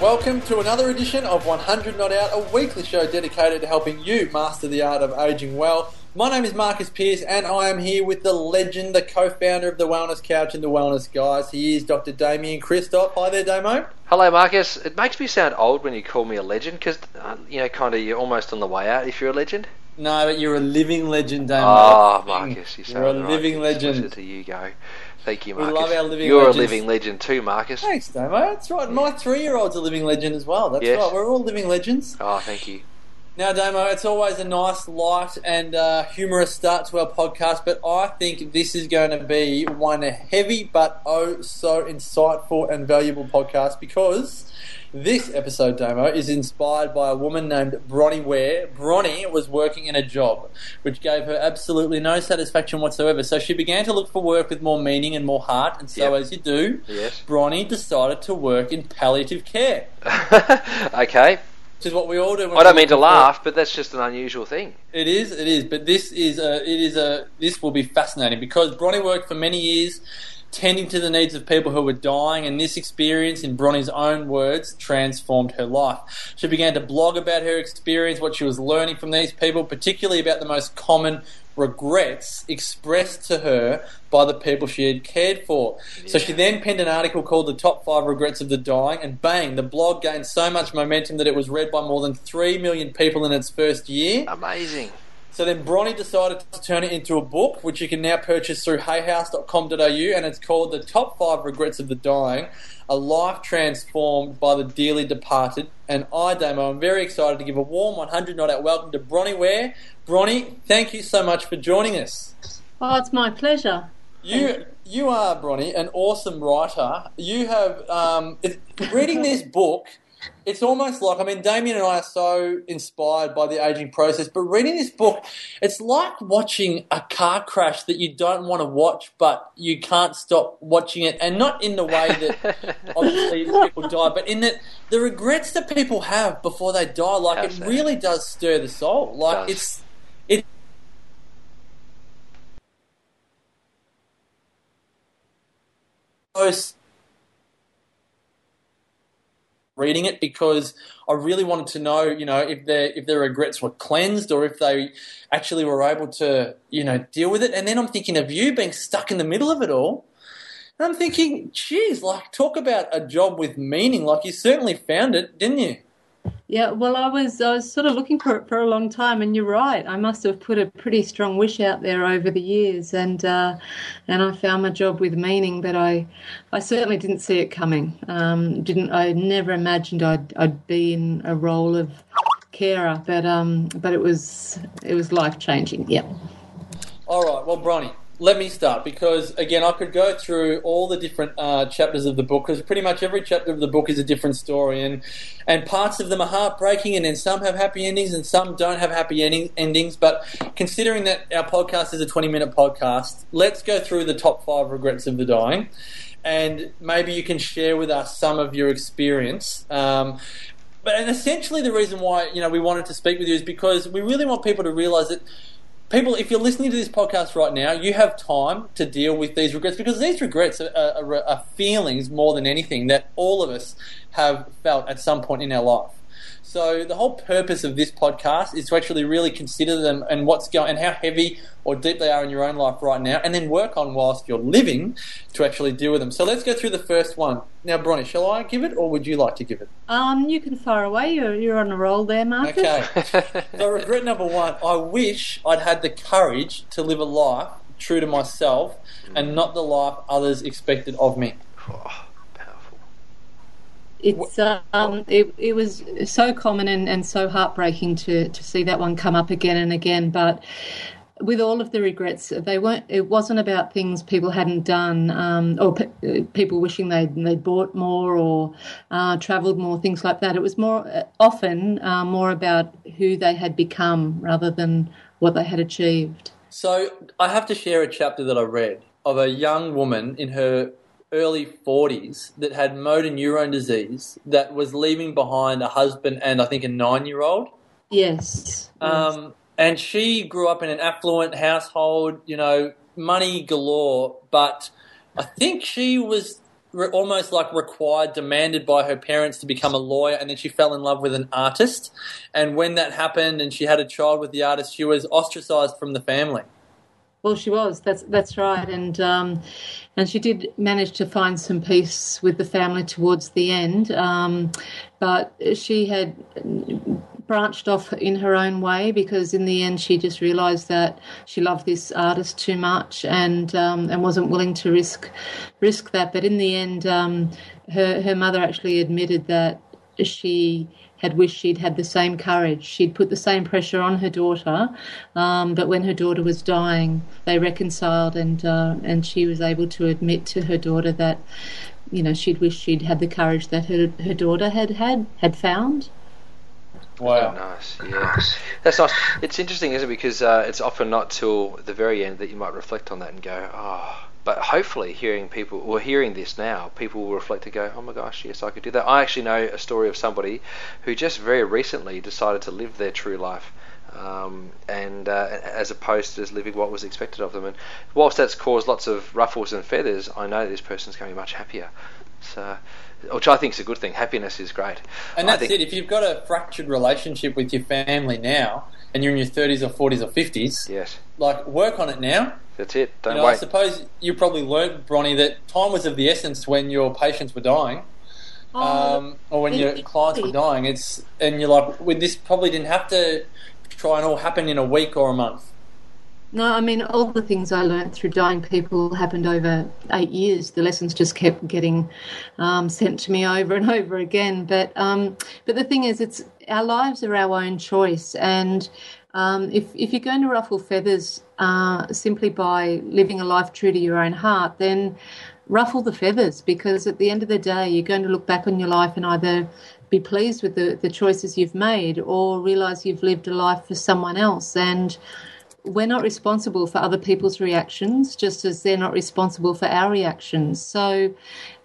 Welcome to another edition of 100 Not Out, a weekly show dedicated to helping you master the art of aging well. My name is Marcus Pierce, and I am here with the legend, the co-founder of the Wellness Couch and the Wellness Guys. He is Dr. Damien Kristof. Hi there, Damo. Hello, Marcus. It makes me sound old when you call me a legend because, uh, you know, kind of you're almost on the way out if you're a legend. No, but you're a living legend, Damo. Oh, Marcus, you're, You're a right. living legend. To you go. Thank you, Marcus. We love our living You're legends. a living legend too, Marcus. Thanks, Damo. That's right. My three-year-old's a living legend as well. That's Yes. right. We're all living legends. Oh, thank you. Now, Damo, it's always a nice, light, and uh, humorous start to our podcast, but I think this is going to be one heavy but oh so insightful and valuable podcast because this episode, Damo is inspired by a woman named Bronnie Ware. Bronnie was working in a job which gave her absolutely no satisfaction whatsoever, so she began to look for work with more meaning and more heart, and so, Yep. as you do, Yes. Bronnie decided to work in palliative care, okay. which is what we all do. I don't mean to laugh, but that's just an unusual thing. It is, it is, but this is a, it is a, this will be fascinating because Bronnie worked for many years tending to the needs of people who were dying, and this experience, in Bronnie's own words, transformed her life. She began to blog about her experience, what she was learning from these people, particularly about the most common regrets expressed to her by the people she had cared for. So she then penned an article called The Top 5 Regrets of the Dying, and bang, the blog gained so much momentum that it was read by more than 3 million people in its first year. Amazing. So then Bronnie decided to turn it into a book, which you can now purchase through hayhouse.com.au, and it's called The Top 5 Regrets of the Dying, A Life Transformed by the Dearly Departed. And I, Damo, am very excited to give a warm 100 not out welcome to Bronnie Ware. Bronnie, thank you so much for joining us. Oh, it's my pleasure. You you are, Bronnie, an awesome writer. You have, um, reading this book, it's almost like, I mean, Damien and I are so inspired by the aging process, but reading this book, it's like watching a car crash that you don't want to watch, but you can't stop watching it. And not in the way that obviously people die, but in that the regrets that people have before they die, like it really does stir the soul. Like it's, it reading it because I really wanted to know, you know, if their if their regrets were cleansed or if they actually were able to, you know, deal with it. And then I'm thinking of you being stuck in the middle of it all. And I'm thinking, geez, like talk about a job with meaning. Like you certainly found it, didn't you? Yeah, well, I was I was sort of looking for it for a long time, and you're right. I must have put a pretty strong wish out there over the years, and uh, and I found my job with meaning. But I I certainly didn't see it coming. Um, didn't I? Never imagined I'd I'd be in a role of carer. But um, but it was it was life changing. Yeah. All right, well, Bronnie, let me start because again, I could go through all the different uh, chapters of the book because pretty much every chapter of the book is a different story, and and parts of them are heartbreaking, and then some have happy endings, and some don't have happy ending, endings. But considering that our podcast is a twenty-minute podcast, let's go through the top five regrets of the dying, and maybe you can share with us some of your experience. Um, but and essentially, the reason why you know we wanted to speak with you is because we really want people to realise that people, if you're listening to this podcast right now, you have time to deal with these regrets because these regrets are, are, are feelings more than anything that all of us have felt at some point in our life. So the whole purpose of this podcast is to actually really consider them and what's going and how heavy or deep they are in your own life right now, and then work on whilst you're living to actually deal with them. So let's go through the first one. Now, Bronnie, shall I give it, or would you like to give it? Um, you can fire away. You're you're on a roll there, Marcus. Okay. so regret number one, I wish I'd had the courage to live a life true to myself and not the life others expected of me. It's um, it, it was so common and, and so heartbreaking to, to see that one come up again and again. But with all of the regrets, they weren't. It wasn't about things people hadn't done, um, or pe- people wishing they'd they'd bought more or uh, travelled more, things like that. It was more uh, often uh, more about who they had become rather than what they had achieved. So I have to share a chapter that I read of a young woman in her early 40s that had motor neurone disease that was leaving behind a husband and I think a nine year old. Yes. Um, and she grew up in an affluent household, you know, money galore, but I think she was re- almost like required, demanded by her parents to become a lawyer, and then she fell in love with an artist. And when that happened and she had a child with the artist, she was ostracized from the family. Well, she was. That's that's right, and um, and she did manage to find some peace with the family towards the end. Um, but she had branched off in her own way because in the end she just realised that she loved this artist too much and um, and wasn't willing to risk risk that. But in the end, um, her her mother actually admitted that she had wished she'd had the same courage. She'd put the same pressure on her daughter, um, but when her daughter was dying, they reconciled, and uh, and she was able to admit to her daughter that, you know, she'd wished she'd had the courage that her her daughter had had had found. Wow. Nice, yeah. That's nice. It's interesting, isn't it? Because uh, it's often not till the very end that you might reflect on that and go, oh. But hopefully, hearing people, or hearing this now, people will reflect and go, oh my gosh, yes, I could do that. I actually know a story of somebody who just very recently decided to live their true life. Um, and uh, as opposed to just living what was expected of them, and whilst that's caused lots of ruffles and feathers, I know this person's going to be much happier. So, which I think is a good thing. Happiness is great. And that's it. If you've got a fractured relationship with your family now, and you're in your 30s or 40s or 50s, Yes, like work on it now. That's it. Don't You know, I suppose you probably learned, Bronnie, that time was of the essence when your patients were dying, Oh, um, or when your clients were dying. It's and you're like, well, this probably didn't have to try and all happen in a week or a month. No, I mean all the things I learned through dying people happened over eight years. The lessons just kept getting um, sent to me over and over again. But um, but the thing is, it's our lives are our own choice, and um, if if you're going to ruffle feathers uh, simply by living a life true to your own heart, then ruffle the feathers because at the end of the day, you're going to look back on your life and either be pleased with the, the choices you've made or realize you've lived a life for someone else and we're not responsible for other people's reactions, just as they're not responsible for our reactions. So,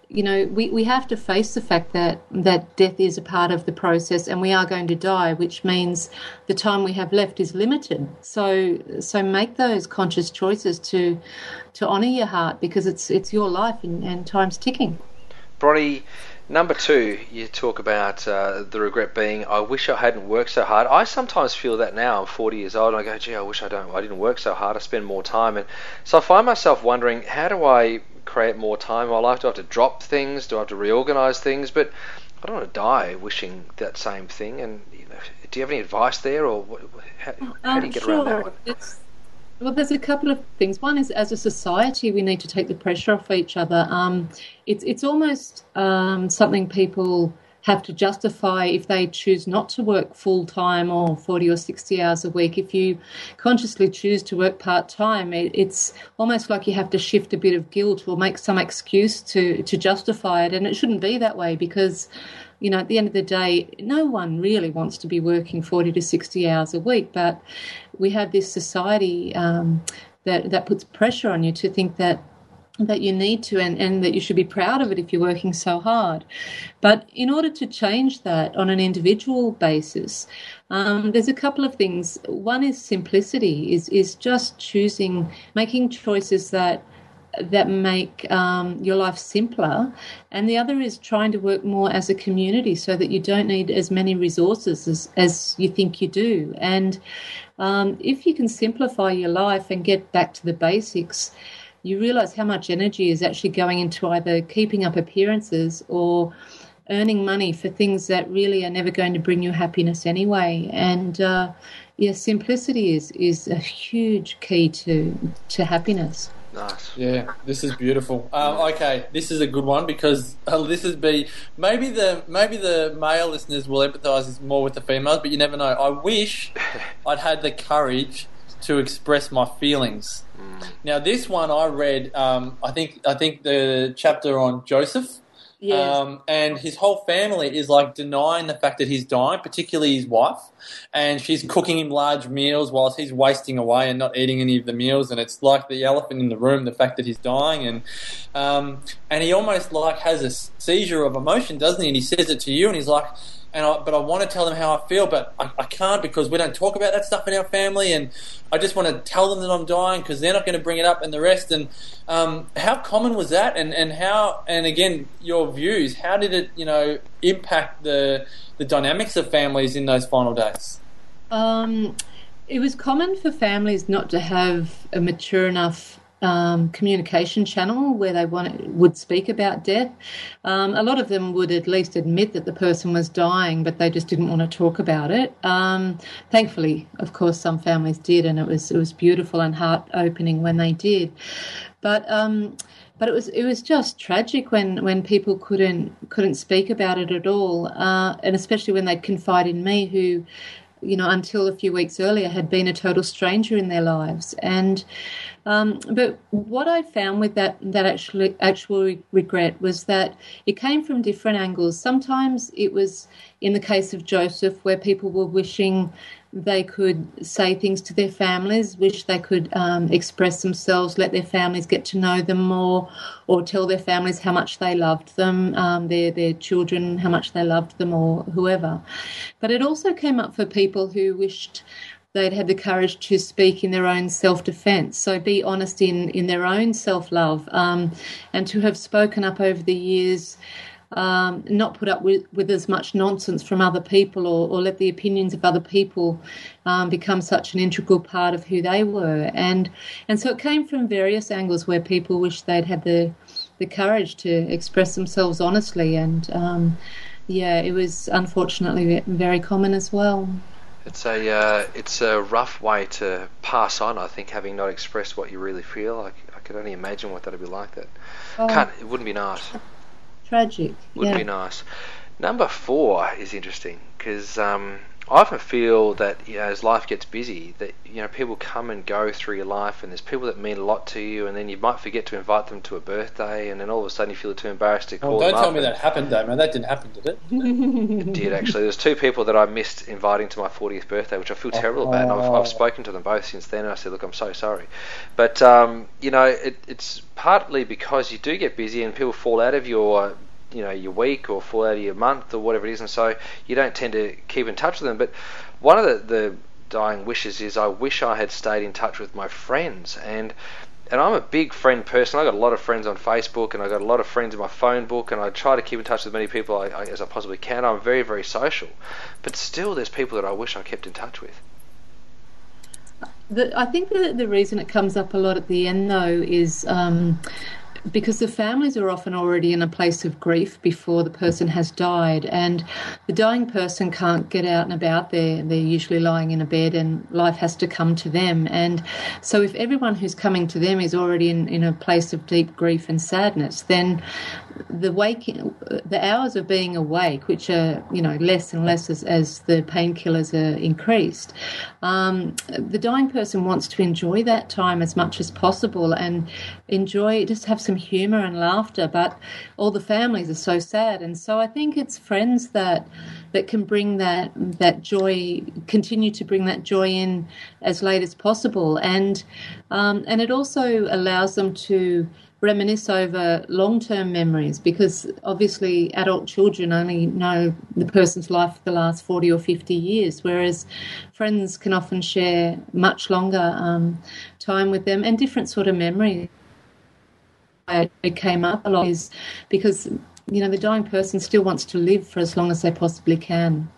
you know, we, we have to face the fact that, that death is a part of the process and we are going to die, which means the time we have left is limited. So so make those conscious choices to to honour your heart because it's it's your life and, and time's ticking. Bronnie, number two, you talk about uh, the regret being, I wish I hadn't worked so hard. I sometimes feel that now. I'm 40 years old, and I go, gee, I wish I don't. I didn't work so hard. I spend more time, and so I find myself wondering, how do I create more time in my life? Do I have to drop things? Do I have to reorganize things? But I don't want to die wishing that same thing. And you know, do you have any advice there, or what, how, how do you Um, get sure. around that one? It's, well, there's a couple of things. One is, as a society, we need to take the pressure off each other. Um, it's it's almost um, something people have to justify if they choose not to work full time or 40 or 60 hours a week. If you consciously choose to work part time, it, it's almost like you have to shift a bit of guilt or make some excuse to, to justify it. And it shouldn't be that way because you know, at the end of the day, no one really wants to be working 40 to 60 hours a week, but we have this society um, that, that puts pressure on you to think that that you need to and, and that you should be proud of it if you're working so hard. But in order to change that on an individual basis, um, there's a couple of things. One is simplicity, is is just choosing, making choices that that make um, your life simpler, and the other is trying to work more as a community so that you don't need as many resources as, as you think you do. And um, if you can simplify your life and get back to the basics, you realize how much energy is actually going into either keeping up appearances or earning money for things that really are never going to bring you happiness anyway. And uh, yeah, simplicity is is a huge key to to happiness. Nice. Yeah, this is beautiful. Um, okay, this is a good one because uh, this is be maybe the maybe the male listeners will empathise more with the females, but you never know. I wish I'd had the courage to express my feelings. Now, this one I read. Um, I think I think the chapter on Joseph. Yes. Um, and his whole family is like denying the fact that he's dying, particularly his wife. And she's cooking him large meals whilst he's wasting away and not eating any of the meals. And it's like the elephant in the room, the fact that he's dying. And um, and he almost like has a seizure of emotion, doesn't he? And he says it to you, and he's like, and I, but I want to tell them how I feel, but I, I can't because we don't talk about that stuff in our family, and I just want to tell them that I'm dying because they're not going to bring it up and the rest. And um, how common was that? And and how? And again, your views. How did it, you know, impact the the dynamics of families in those final days? Um, it was common for families not to have a mature enough um, communication channel where they want, would speak about death. Um, a lot of them would at least admit that the person was dying, but they just didn't want to talk about it. Um, thankfully, of course, some families did, and it was it was beautiful and heart opening when they did. But um, but it was it was just tragic when, when people couldn't couldn't speak about it at all, uh, and especially when they'd confide in me, who you know until a few weeks earlier had been a total stranger in their lives and um, but what I found with that that actually actual regret was that it came from different angles. Sometimes it was in the case of Joseph, where people were wishing they could say things to their families, wish they could um, express themselves, let their families get to know them more, or tell their families how much they loved them, um, their their children how much they loved them, or whoever. But it also came up for people who wished they'd had the courage to speak in their own self defense. So be honest in, in their own self love um, and to have spoken up over the years. Um, not put up with, with as much nonsense from other people or, or let the opinions of other people um, become such an integral part of who they were. And and so it came from various angles where people wish they'd had the the courage to express themselves honestly. And um, yeah, it was unfortunately very common as well. It's a uh, it's a rough way to pass on. I think having not expressed what you really feel, I, I could only imagine what that'd be like. That Oh. can't. It wouldn't be nice. Tragic. Wouldn't yeah. be nice. Number four is interesting because um, I often feel that you know, as life gets busy, that you know people come and go through your life, and there's people that mean a lot to you, and then you might forget to invite them to a birthday, and then all of a sudden you feel too embarrassed to Oh, call don't them tell up. me and- that happened, Damon. That didn't happen, did it? It did actually. There's two people that I missed inviting to my 40th birthday, which I feel terrible about. And I've, Oh. I've spoken to them both since then, and I said, "Look, I'm so sorry." But um, you know, it, it's partly because you do get busy and people fall out of your you know your week or fall out of your month or whatever it is, and so you don't tend to keep in touch with them. But one of the, the dying wishes is I wish I had stayed in touch with my friends and and I'm a big friend person. I got a lot of friends on Facebook, and I got a lot of friends in my phone book, and I try to keep in touch with as many people I, I, as I possibly can. I'm very, very social, but still, there's people that I wish I kept in touch with. The, I think the, the reason it comes up a lot at the end, though, is um, because the families are often already in a place of grief before the person has died, and the dying person can't get out and about. They're, they're usually lying in a bed, and life has to come to them. And so, if everyone who's coming to them is already in, in a place of deep grief and sadness, then the waking, the hours of being awake, which are you know less and less as, as the painkillers are increased, um, the dying person wants to enjoy that time as much as possible and enjoy just have some humour and laughter. But all the families are so sad, and so I think it's friends that that can bring that that joy, continue to bring that joy in as late as possible, and um, and it also allows them to reminisce over long term memories because obviously adult children only know the person's life for the last 40 or 50 years, whereas friends can often share much longer um, time with them and different sort of memories. It came up a lot is because you know the dying person still wants to live for as long as they possibly can.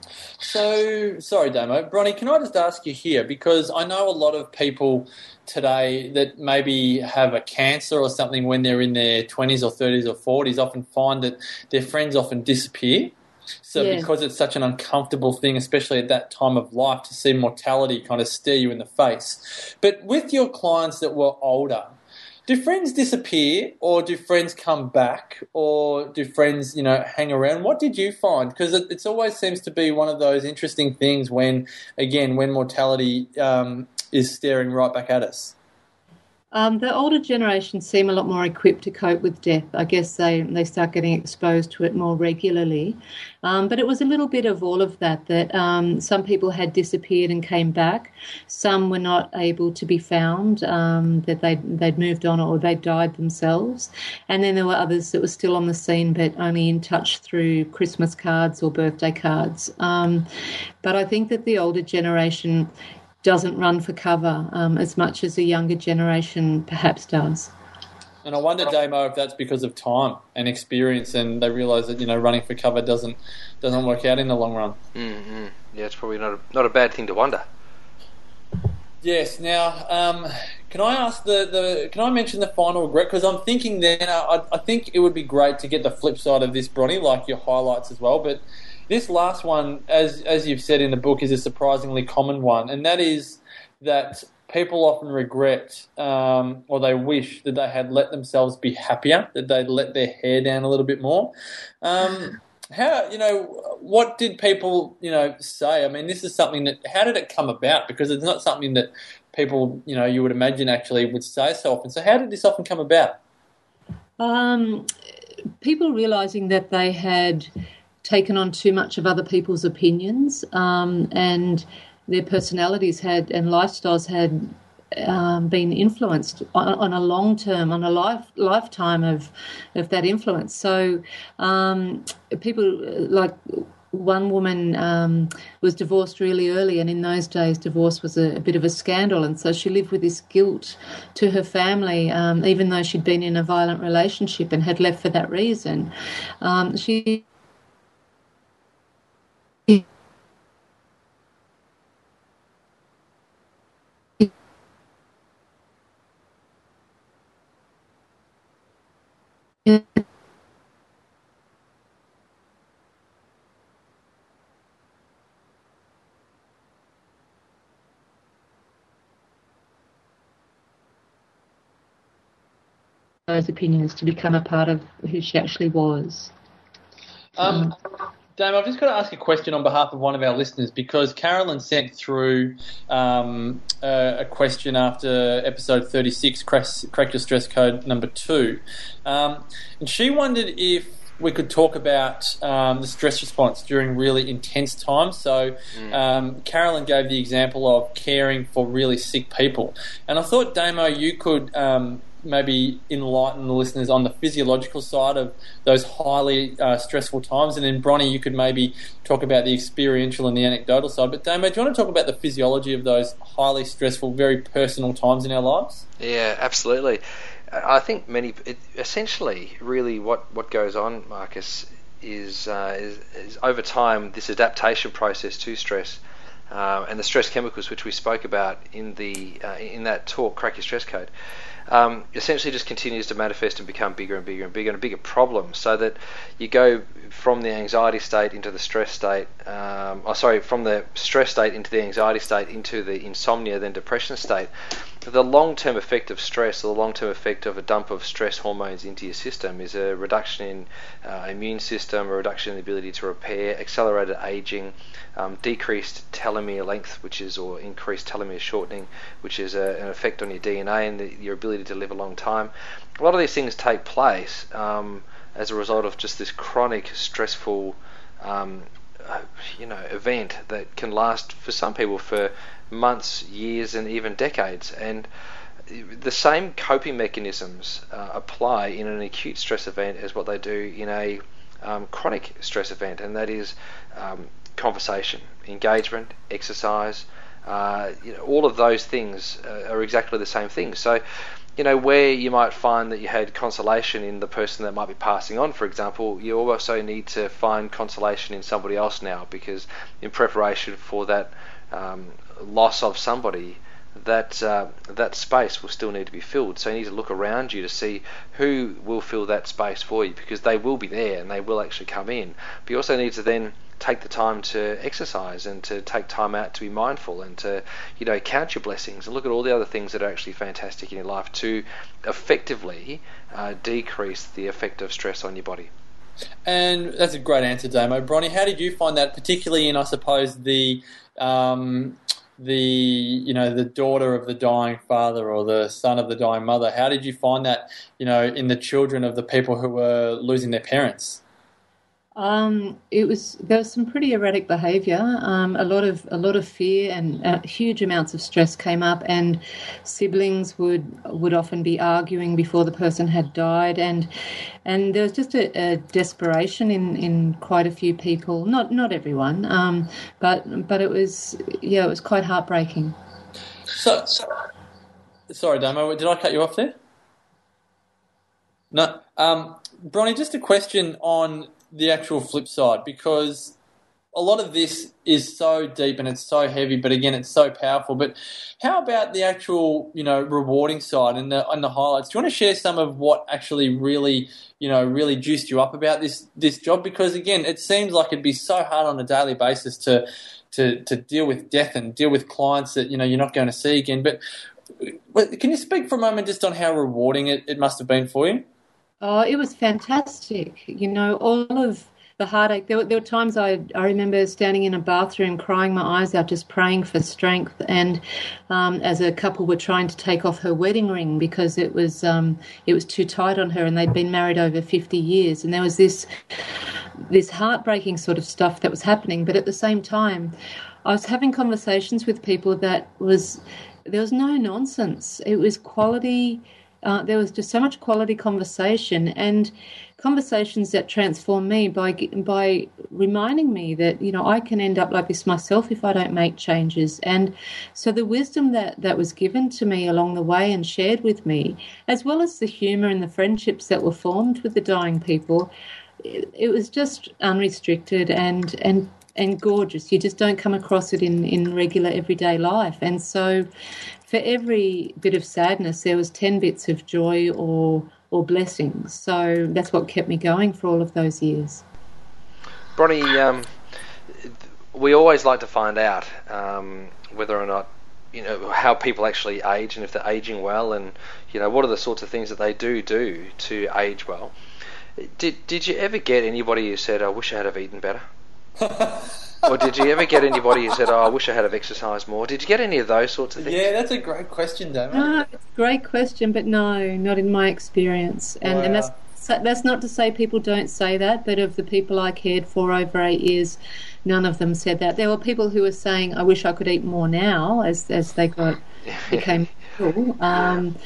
So, sorry, Damo. Bronnie, can I just ask you here? Because I know a lot of people today that maybe have a cancer or something when they're in their 20s or 30s or 40s often find that their friends often disappear. So, Yeah. because it's such an uncomfortable thing, especially at that time of life, to see mortality kind of stare you in the face. But with your clients that were older, do friends disappear or do friends come back or do friends you know hang around what did you find because it it's always seems to be one of those interesting things when again when mortality um, is staring right back at us? Um, the older generation seem a lot more equipped to cope with death. I guess they, they start getting exposed to it more regularly. Um, but it was a little bit of all of that, that um, some people had disappeared and came back. Some were not able to be found, um, that they'd, they'd moved on or they died themselves. And then there were others that were still on the scene but only in touch through Christmas cards or birthday cards. Um, but I think that the older generation doesn't run for cover um, as much as a younger generation perhaps does. And I wonder, Damo, if that's because of time and experience, and they realise that you know running for cover doesn't doesn't work out in the long run. Mm-hmm. Yeah, it's probably not a, not a bad thing to wonder. Yes. Now, um, can I ask the, the can I mention the final regret? Because I'm thinking then I, I think it would be great to get the flip side of this, Bronnie, like your highlights as well. But this last one, as as you've said in the book, is a surprisingly common one, and that is that people often regret um, or they wish that they had let themselves be happier, that they'd let their hair down a little bit more. Um, how you know what did people you know say? I mean, this is something that how did it come about? Because it's not something that people you know you would imagine actually would say so often. So how did this often come about? Um, people realizing that they had taken on too much of other people's opinions, um, and their personalities had and lifestyles had um, been influenced on, on, a long term, on a life lifetime of of that influence. So um, people like one woman um, was divorced really early, and in those days, divorce was a, a, bit of a scandal, and so she lived with this guilt to her family, um, even though she'd been in a violent relationship and had left for that reason. Um, she those opinions to become a part of who she actually was. Um, Dame, I've just got to ask a question on behalf of one of our listeners because Carolyn sent through um, a, a, question after episode 36, Crack, Crack Your Stress Code number two. Um, and she wondered if we could talk about um, the stress response during really intense times. So, mm. um, Carolyn gave the example of caring for really sick people. And I thought, Damo, you could um, maybe enlighten the listeners on the physiological side of those highly uh, stressful times. And then, Bronnie, you could maybe talk about the experiential and the anecdotal side. But, Damo, do you want to talk about the physiology of those highly stressful, very personal times in our lives? Yeah, absolutely. I think many, it, essentially, really what, what goes on, Marcus, is, uh, is, is over time this adaptation process to stress. Uh, and the stress chemicals, which we spoke about in the uh, in that talk, crack your stress code, um, essentially just continues to manifest and become bigger and bigger and bigger and a bigger problem. So that you go from the anxiety state into the stress state, um, oh, sorry, from the stress state into the anxiety state into the insomnia, then depression state. The long term effect of stress, or the long term effect of a dump of stress hormones into your system, is a reduction in uh, immune system, a reduction in the ability to repair, accelerated aging, um, decreased telomere length, which is or increased telomere shortening, which is a, an effect on your DNA and the, your ability to live a long time. A lot of these things take place um, as a result of just this chronic, stressful, um, you know, event that can last for some people for months, years, and even decades. And the same coping mechanisms uh, apply in an acute stress event as what they do in a um, chronic stress event, and that is um, conversation, engagement, exercise, uh, you know, all of those things uh, are exactly the same thing. So, you know, where you might find that you had consolation in the person that might be passing on, for example, you also need to find consolation in somebody else now because in preparation for that um, loss of somebody, that uh, that space will still need to be filled. So you need to look around you to see who will fill that space for you because they will be there and they will actually come in. But you also need to then take the time to exercise and to take time out to be mindful and to you know count your blessings and look at all the other things that are actually fantastic in your life to effectively uh, decrease the effect of stress on your body. And that's a great answer, Damo. Bronnie, how did you find that, particularly in, I suppose, the um, the you know the daughter of the dying father or the son of the dying mother. How did you find that you know in the children of the people who were losing their parents? Um, it was there was some pretty erratic behaviour. Um, a lot of a lot of fear and uh, huge amounts of stress came up, and siblings would would often be arguing before the person had died, and and there was just a, a desperation in, in quite a few people. Not not everyone, um, but but it was yeah, it was quite heartbreaking. So, sorry, Damo, did I cut you off there? No, um, Bronnie, just a question on the actual flip side because a lot of this is so deep and it's so heavy, but again, it's so powerful. But how about the actual, you know, rewarding side and the and the highlights? Do you want to share some of what actually really, you know, really juiced you up about this this job? Because again, it seems like it'd be so hard on a daily basis to to to deal with death and deal with clients that you know you're not going to see again. But can you speak for a moment just on how rewarding it, it must have been for you? Oh, it was fantastic. You know, all of the heartache. There were, there were times I, I remember standing in a bathroom crying my eyes out, just praying for strength. And um, as a couple were trying to take off her wedding ring because it was um, it was too tight on her, and they'd been married over fifty years, and there was this this heartbreaking sort of stuff that was happening. But at the same time, I was having conversations with people that was there was no nonsense. It was quality uh, there was just so much quality conversation and conversations that transform me by by reminding me that you know I can end up like this myself if I don't make changes. And so the wisdom that that was given to me along the way and shared with me, as well as the humour and the friendships that were formed with the dying people, it, it was just unrestricted and and and gorgeous. You just don't come across it in, in regular everyday life. And so for every bit of sadness, there was 10 bits of joy or, or blessings. So that's what kept me going for all of those years. Bronnie, um, we always like to find out um, whether or not you know how people actually age and if they're aging well and you know what are the sorts of things that they do do to age well did did you ever get anybody who said i wish i had have eaten better or did you ever get anybody who said, "Oh, I wish I had have exercised more"? Did you get any of those sorts of things? Yeah, that's a great question, Damon. No, it's a great question, but no, not in my experience. And, wow. and that's that's not to say people don't say that, but of the people I cared for over eight years, none of them said that. There were people who were saying, "I wish I could eat more now," as as they got became ill. Um,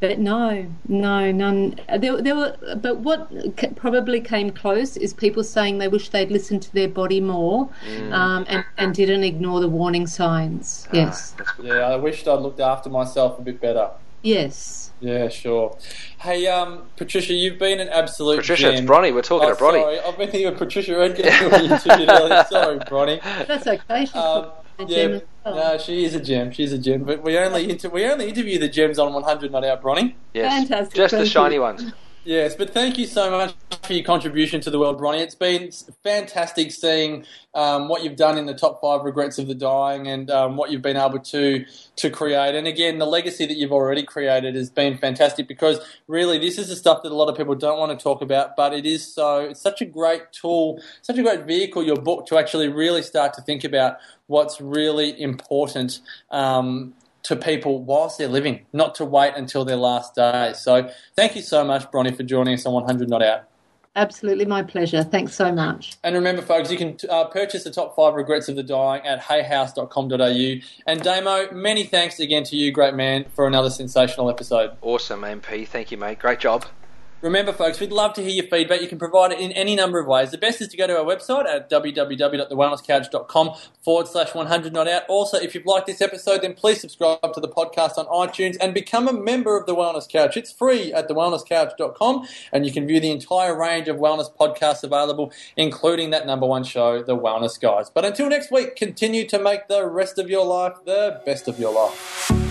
but no, no, none. There, there were, but what probably came close is people saying they wish they'd listened to their body more, mm. um, and and didn't ignore the warning signs. Ah, yes. Yeah, I wished I'd looked after myself a bit better. Yes. Yeah, sure. Hey, um, Patricia, you've been an absolute. Patricia, gem. it's Bronnie. We're talking oh, to Bronnie. Sorry, I've been thinking of Patricia Edgar. sorry, Bronnie. That's okay. Um, yeah, no, she is a gem. She's a gem. But we only inter- we only interview the gems on 100 Not Out, Bronnie. Yes, Fantastic. just the shiny you. ones. Yes, but thank you so much for your contribution to the world, Bronnie. It's been fantastic seeing um, what you've done in the top five regrets of the dying and um, what you've been able to to create. And again, the legacy that you've already created has been fantastic because really this is the stuff that a lot of people don't want to talk about, but it is so it's such a great tool, such a great vehicle, your book, to actually really start to think about what's really important um, to people whilst they're living, not to wait until their last day. So thank you so much, Bronnie, for joining us on 100 Not Out. Absolutely, my pleasure. Thanks so much. And remember, folks, you can uh, purchase the top five regrets of the dying at hayhouse.com.au. And Damo, many thanks again to you, great man, for another sensational episode. Awesome, MP. Thank you, mate. Great job. Remember, folks, we'd love to hear your feedback. You can provide it in any number of ways. The best is to go to our website at www.thewellnesscouch.com forward slash 100 not out. Also, if you've liked this episode, then please subscribe to the podcast on iTunes and become a member of The Wellness Couch. It's free at thewellnesscouch.com and you can view the entire range of wellness podcasts available, including that number one show, The Wellness Guys. But until next week, continue to make the rest of your life the best of your life.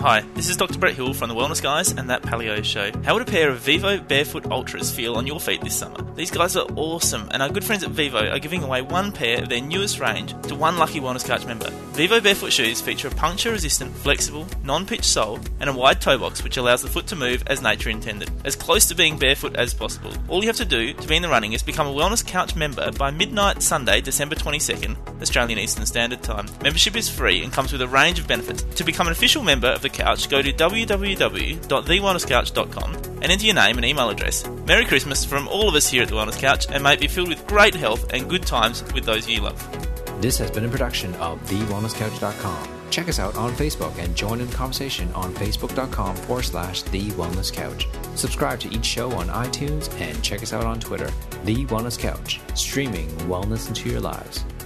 Hi, this is Dr. Brett Hill from the Wellness Guys and That Paleo Show. How would a pair of Vivo Barefoot Ultras feel on your feet this summer? These guys are awesome, and our good friends at Vivo are giving away one pair of their newest range to one lucky Wellness Couch member. Vivo Barefoot shoes feature a puncture resistant, flexible, non pitch sole and a wide toe box which allows the foot to move as nature intended, as close to being barefoot as possible. All you have to do to be in the running is become a Wellness Couch member by midnight Sunday, December 22nd, Australian Eastern Standard Time. Membership is free and comes with a range of benefits. To become an official member of the couch, go to www.thewellnesscouch.com and enter your name and email address. Merry Christmas from all of us here at the Wellness Couch, and may it be filled with great health and good times with those you love. This has been a production of TheWellnessCouch.com. Check us out on Facebook and join in the conversation on Facebook.com forward slash The Wellness Couch. Subscribe to each show on iTunes and check us out on Twitter. The Wellness Couch, streaming wellness into your lives.